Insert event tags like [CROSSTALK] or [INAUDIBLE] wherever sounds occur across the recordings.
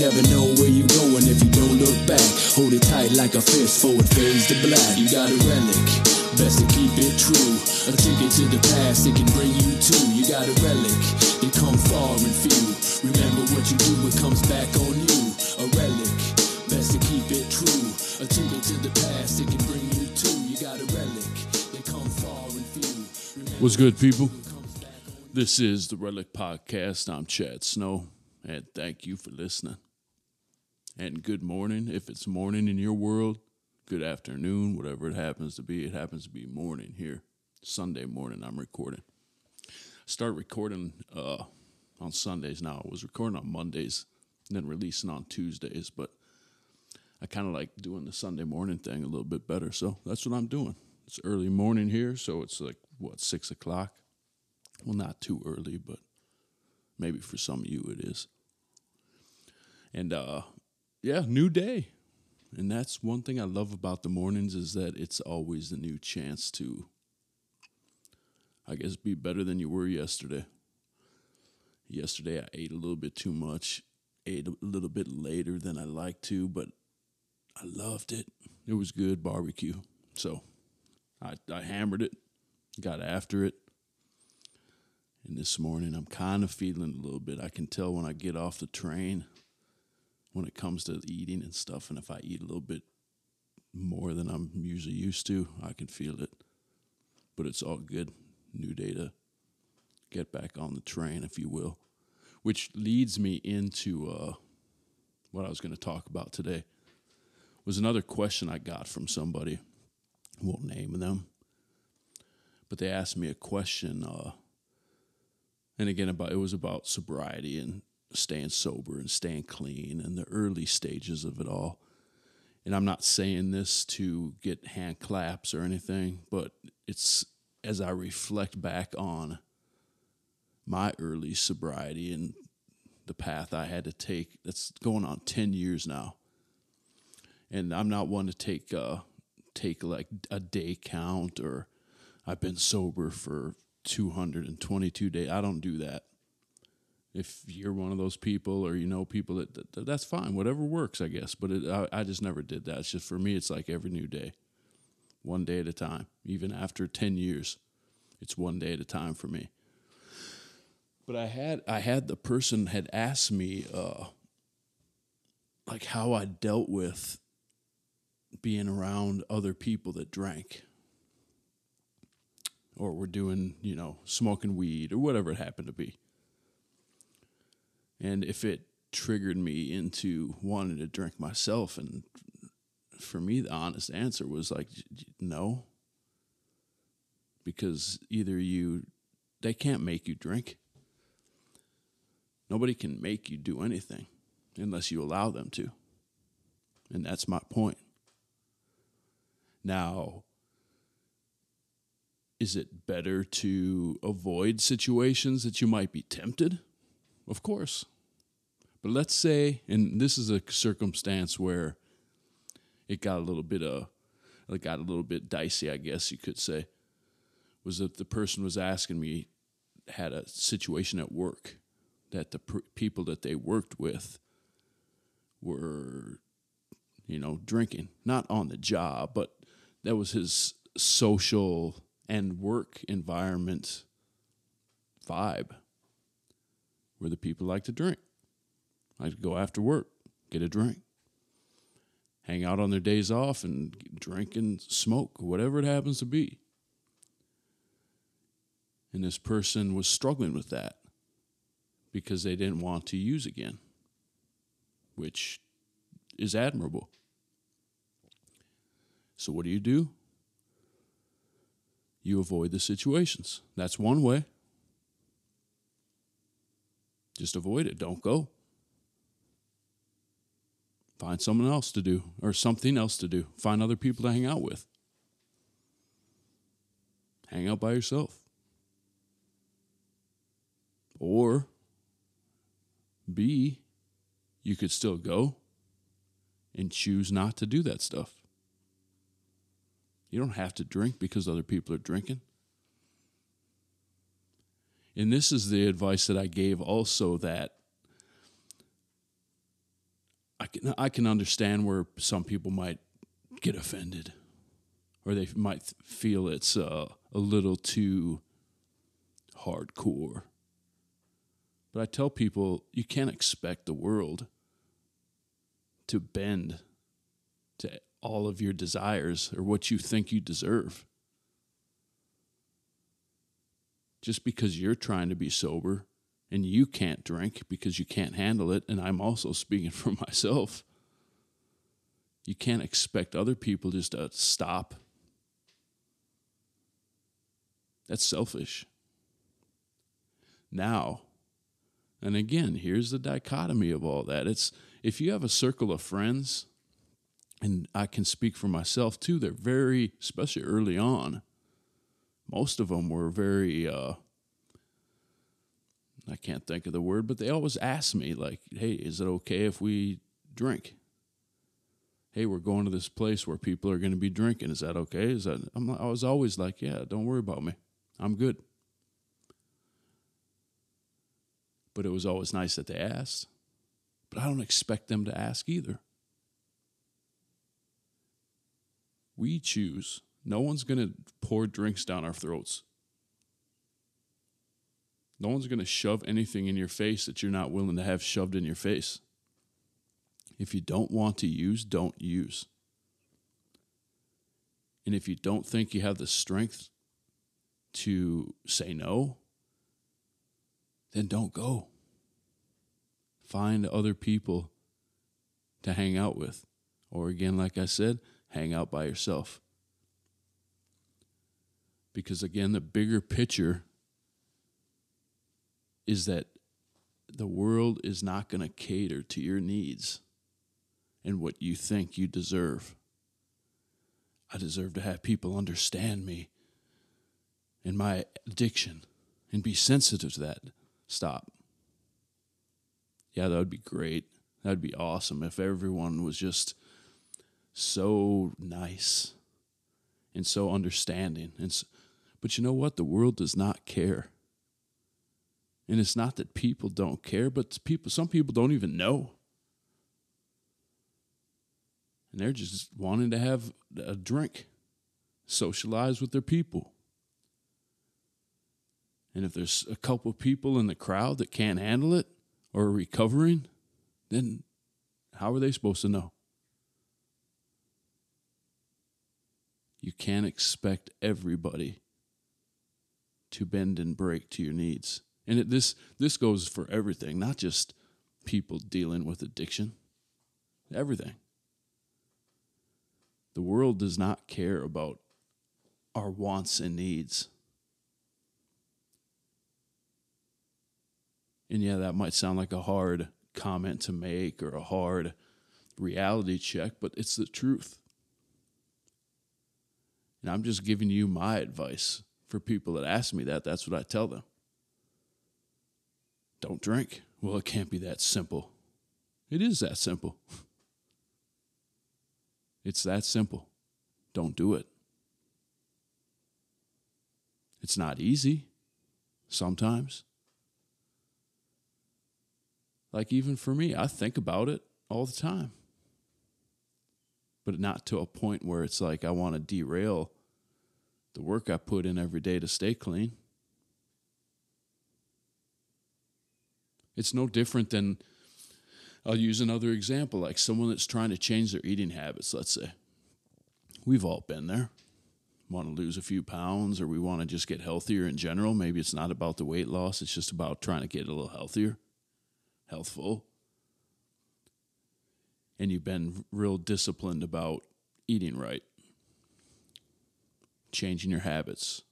never know where you're going if you don't look back. Hold it tight like a fist, forward fades to black. You got a relic, best to keep it true. A ticket to the past, it can bring you to. You got a relic, they come far and few. Remember what you do, it comes back on you. A relic, best to keep it true. A ticket to the past, it can bring you to. You got a relic, they come far and few. Remember What's good, people? what comes back on This is the Relic Podcast. I'm Chad Snow, and thank you for listening. And good morning. If it's morning in your world, good afternoon, whatever it happens to be. It happens to be morning here. Sunday morning, I'm recording. Start recording uh, on Sundays now. I was recording on Mondays and then releasing on Tuesdays, but I kind of like doing the Sunday morning thing a little bit better. So that's what I'm doing. It's early morning here, so it's like, what, six o'clock? Well, not too early, but maybe for some of you it is. And uh yeah, new day. And that's one thing I love about the mornings is that it's always a new chance to I guess be better than you were yesterday. Yesterday I ate a little bit too much, ate a little bit later than I like to, but I loved it. It was good barbecue. So I I hammered it, got after it. And this morning, I'm kind of feeling a little bit. I can tell when I get off the train, when it comes to eating and stuff, and if I eat a little bit more than I'm usually used to, I can feel it. But it's all good. New day to get back on the train, if you will. Which leads me into uh, what I was going to talk about today. Was another question I got from somebody. Won't name them, but they asked me a question. Uh, and again about it was about sobriety and staying sober and staying clean and the early stages of it all and i'm not saying this to get hand claps or anything but it's as i reflect back on my early sobriety and the path i had to take that's going on 10 years now and i'm not one to take uh take like a day count or i've been sober for 222 days. I don't do that. If you're one of those people or you know people that, that that's fine, whatever works, I guess. But it, I, I just never did that. It's just for me, it's like every new day, one day at a time. Even after 10 years, it's one day at a time for me. But I had I had the person had asked me uh, like how I dealt with being around other people that drank or we're doing, you know, smoking weed or whatever it happened to be. And if it triggered me into wanting to drink myself, and for me, the honest answer was like, no. Because either you, they can't make you drink. Nobody can make you do anything unless you allow them to. And that's my point. Now, is it better to avoid situations that you might be tempted? Of course. But let's say, and this is a circumstance where it got a little bit uh it got a little bit dicey, I guess you could say, was that the person was asking me had a situation at work that the pr- people that they worked with were, you know, drinking, not on the job, but that was his social and work environment vibe where the people like to drink. Like to go after work, get a drink, hang out on their days off and drink and smoke, whatever it happens to be. And this person was struggling with that because they didn't want to use again, which is admirable. So, what do you do? you avoid the situations. That's one way. Just avoid it. Don't go. Find someone else to do or something else to do. Find other people to hang out with. Hang out by yourself. Or B, you could still go and choose not to do that stuff. You don't have to drink because other people are drinking. And this is the advice that I gave also that I can I can understand where some people might get offended, or they might feel it's uh, a little too hardcore. But I tell people you can't expect the world to bend to all of your desires or what you think you deserve. Just because you're trying to be sober and you can't drink because you can't handle it, and I'm also [LAUGHS] speaking for myself, you can't expect other people just to stop. That's selfish. Now, and again, here's the dichotomy of all that. It's if you have a circle of friends, and I can speak for myself too, they're very, especially early on, most of them were very, uh, I can't think of the word, but they always asked me, like, hey, is it okay if we drink? Hey, we're going to this place where people are going to be drinking. Is that okay? Is that, I'm, I was always like, yeah, don't worry about me. I'm good. But it was always nice that they asked. But I don't expect them to ask either. We choose. No one's going to pour drinks down our throats. No one's going to shove anything in your face that you're not willing to have shoved in your face. If you don't want to use, don't use. And if you don't think you have the strength to say no, then don't go. Find other people to hang out with. Or again, like I said, hang out by yourself. Because again, the bigger picture is that the world is not going to cater to your needs and what you think you deserve. I deserve to have people understand me and my addiction and be sensitive to that. Stop. Yeah, that would be great. That would be awesome if everyone was just so nice and so understanding. And but you know what? The world does not care. And it's not that people don't care, but people some people don't even know. And they're just wanting to have a drink, socialize with their people. And if there's a couple of people in the crowd that can't handle it or are recovering, then how are they supposed to know? You can't expect everybody to bend and break to your needs. And it, this this goes for everything, not just people dealing with addiction. Everything. The world does not care about our wants and needs. And yeah, that might sound like a hard comment to make or a hard reality check, but it's the truth. And I'm just giving you my advice for people that ask me that. That's what I tell them. Don't drink. Well, it can't be that simple. It is that simple. [LAUGHS] It's that simple. Don't do it. It's not easy sometimes. Like, even for me, I think about it all the time, but not to a point where it's like I want to derail the work I put in every day to stay clean. It's no different than, I'll use another example, like someone that's trying to change their eating habits, let's say. We've all been there. Want to lose a few pounds, or we want to just get healthier in general. Maybe it's not about the weight loss, it's just about trying to get a little healthier, healthful. And you've been real disciplined about eating right changing your habits,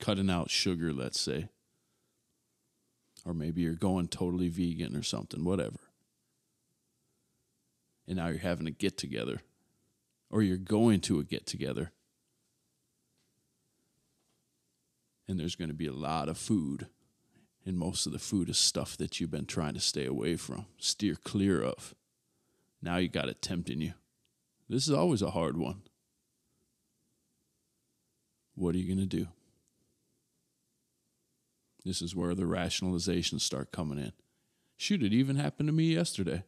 cutting out sugar, let's say. Or maybe you're going totally vegan or something, whatever. And now you're having a get together, or you're going to a get together. And there's going to be a lot of food. And most of the food is stuff that you've been trying to stay away from, steer clear of. Now you got it tempting you. This is always a hard one. What are you going to do? This is where the rationalizations start coming in. Shoot, it even happened to me yesterday.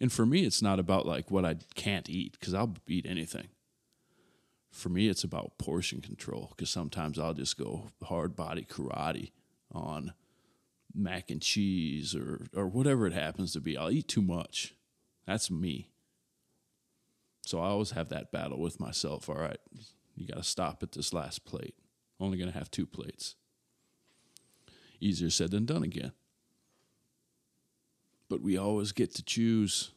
And for me, it's not about like what I can't eat because I'll eat anything. For me, it's about portion control because sometimes I'll just go hard body karate on mac and cheese or or whatever it happens to be. I'll eat too much. That's me. So I always have that battle with myself. All right, you got to stop at this last plate. Only going to have two plates. Easier said than done again. But we always get to choose.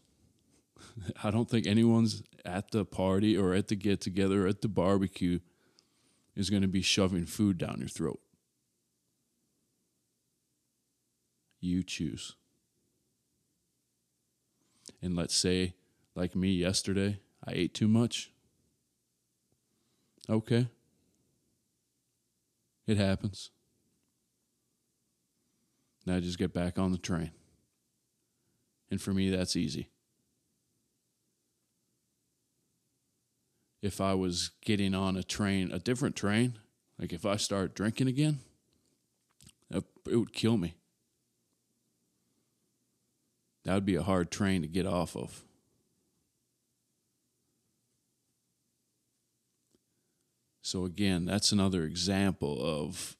[LAUGHS] I don't think anyone's at the party or at the get together or at the barbecue is going to be shoving food down your throat. You choose. And let's say, like me yesterday, I ate too much. Okay. It happens. Now I just get back on the train. And for me, that's easy. If I was getting on a train, a different train, like if I start drinking again, uh, it would kill me. That would be a hard train to get off of. So, again, that's another example of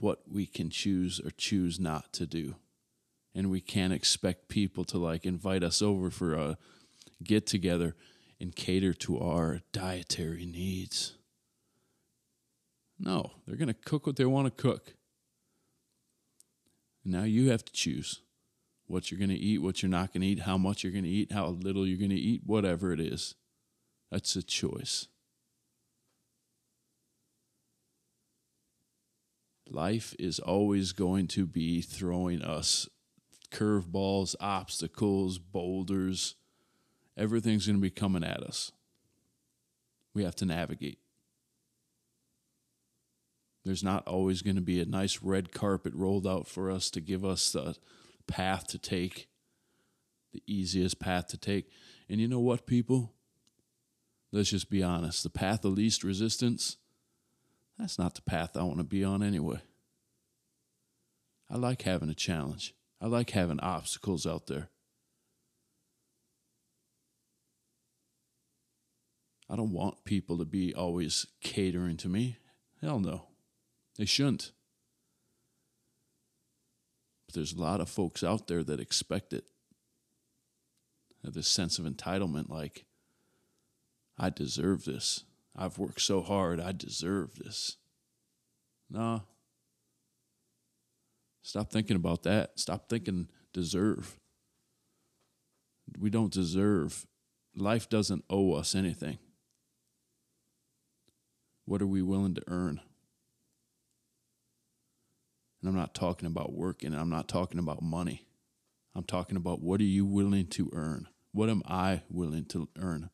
what we can choose or choose not to do. And we can't expect people to like invite us over for a get together and cater to our dietary needs. No, they're going to cook what they want to cook. Now you have to choose what you're going to eat, what you're not going to eat, how much you're going to eat, how little you're going to eat, whatever it is. That's a choice. Life is always going to be throwing us curveballs, obstacles, boulders. Everything's going to be coming at us. We have to navigate. There's not always going to be a nice red carpet rolled out for us to give us the path to take, the easiest path to take. And you know what, people? Let's just be honest. The path of least resistance that's not the path I want to be on anyway. I like having a challenge. I like having obstacles out there. I don't want people to be always catering to me. Hell no. They shouldn't. But there's a lot of folks out there that expect it. Have this sense of entitlement like, I deserve this. I've worked so hard, I deserve this. No. Stop thinking about that. Stop thinking deserve. We don't deserve. Life doesn't owe us anything. What are we willing to earn? And I'm not talking about working, I'm not talking about money. I'm talking about what are you willing to earn? What am I willing to earn?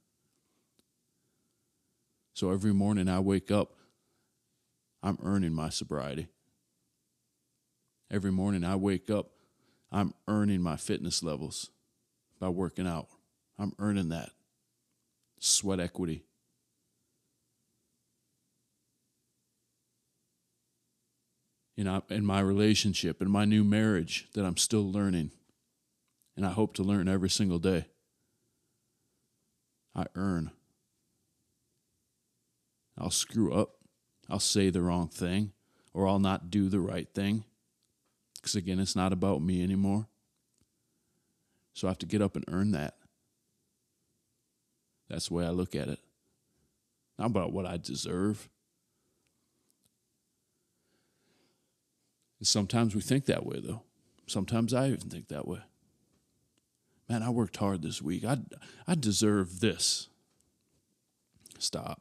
So every morning I wake up, I'm earning my sobriety. Every morning I wake up, I'm earning my fitness levels by working out. I'm earning that sweat equity. Know, in my relationship, in my new marriage that I'm still learning, and I hope to learn every single day, I earn I'll screw up. I'll say the wrong thing or I'll not do the right thing. Because again, it's not about me anymore. So I have to get up and earn that. That's the way I look at it. Not about what I deserve. And sometimes we think that way, though. Sometimes I even think that way. Man, I worked hard this week. I, I deserve this. Stop.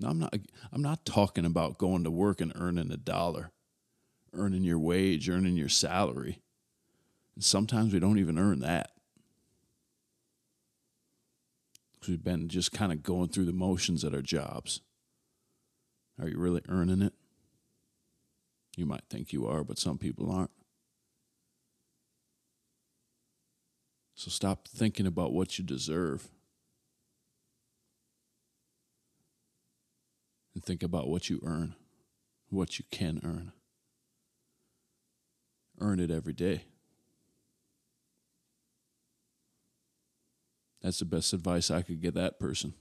No, I'm not I'm not talking about going to work and earning a dollar, earning your wage, earning your salary. And sometimes we don't even earn that. Because we've been just kind of going through the motions at our jobs. Are you really earning it? You might think you are, but some people aren't. So stop thinking about what you deserve and think about what you earn, what you can earn. Earn it every day. That's the best advice I could give that person.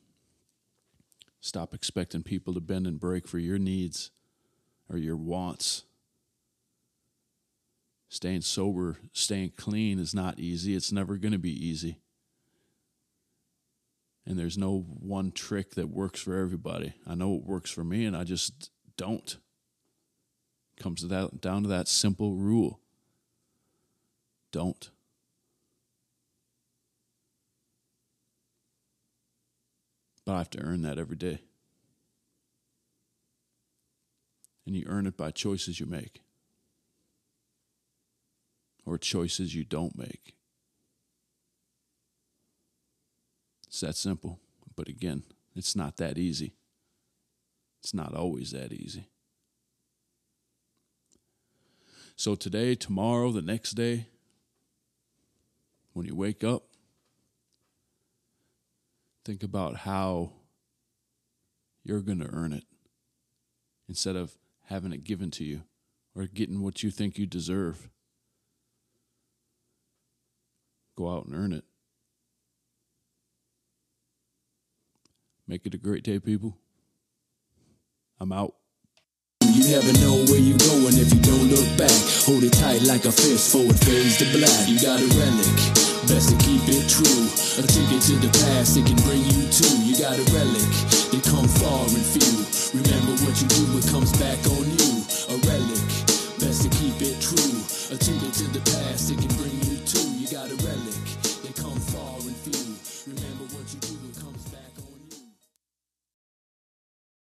Stop expecting people to bend and break for your needs or your wants. Staying sober, staying clean is not easy. It's never going to be easy. And there's no one trick that works for everybody. I know it works for me, and I just don't. Comes to that, down to that simple rule don't. But I have to earn that every day. And you earn it by choices you make or choices you don't make. It's that simple. But again, it's not that easy. It's not always that easy. So today, tomorrow, the next day, when you wake up, think about how you're going to earn it instead of having it given to you or getting what you think you deserve. Go out and earn it. Make it a great day, people. I'm out. You never know where you're going if you don't look back. Hold it tight like a fist, forward fades to black. You got a relic Best to keep it true. A ticket to the past, it can bring you to. You got a relic, they come far and few. Remember what you do, it comes back on you. A relic, best to keep it true. A ticket to the past, it can bring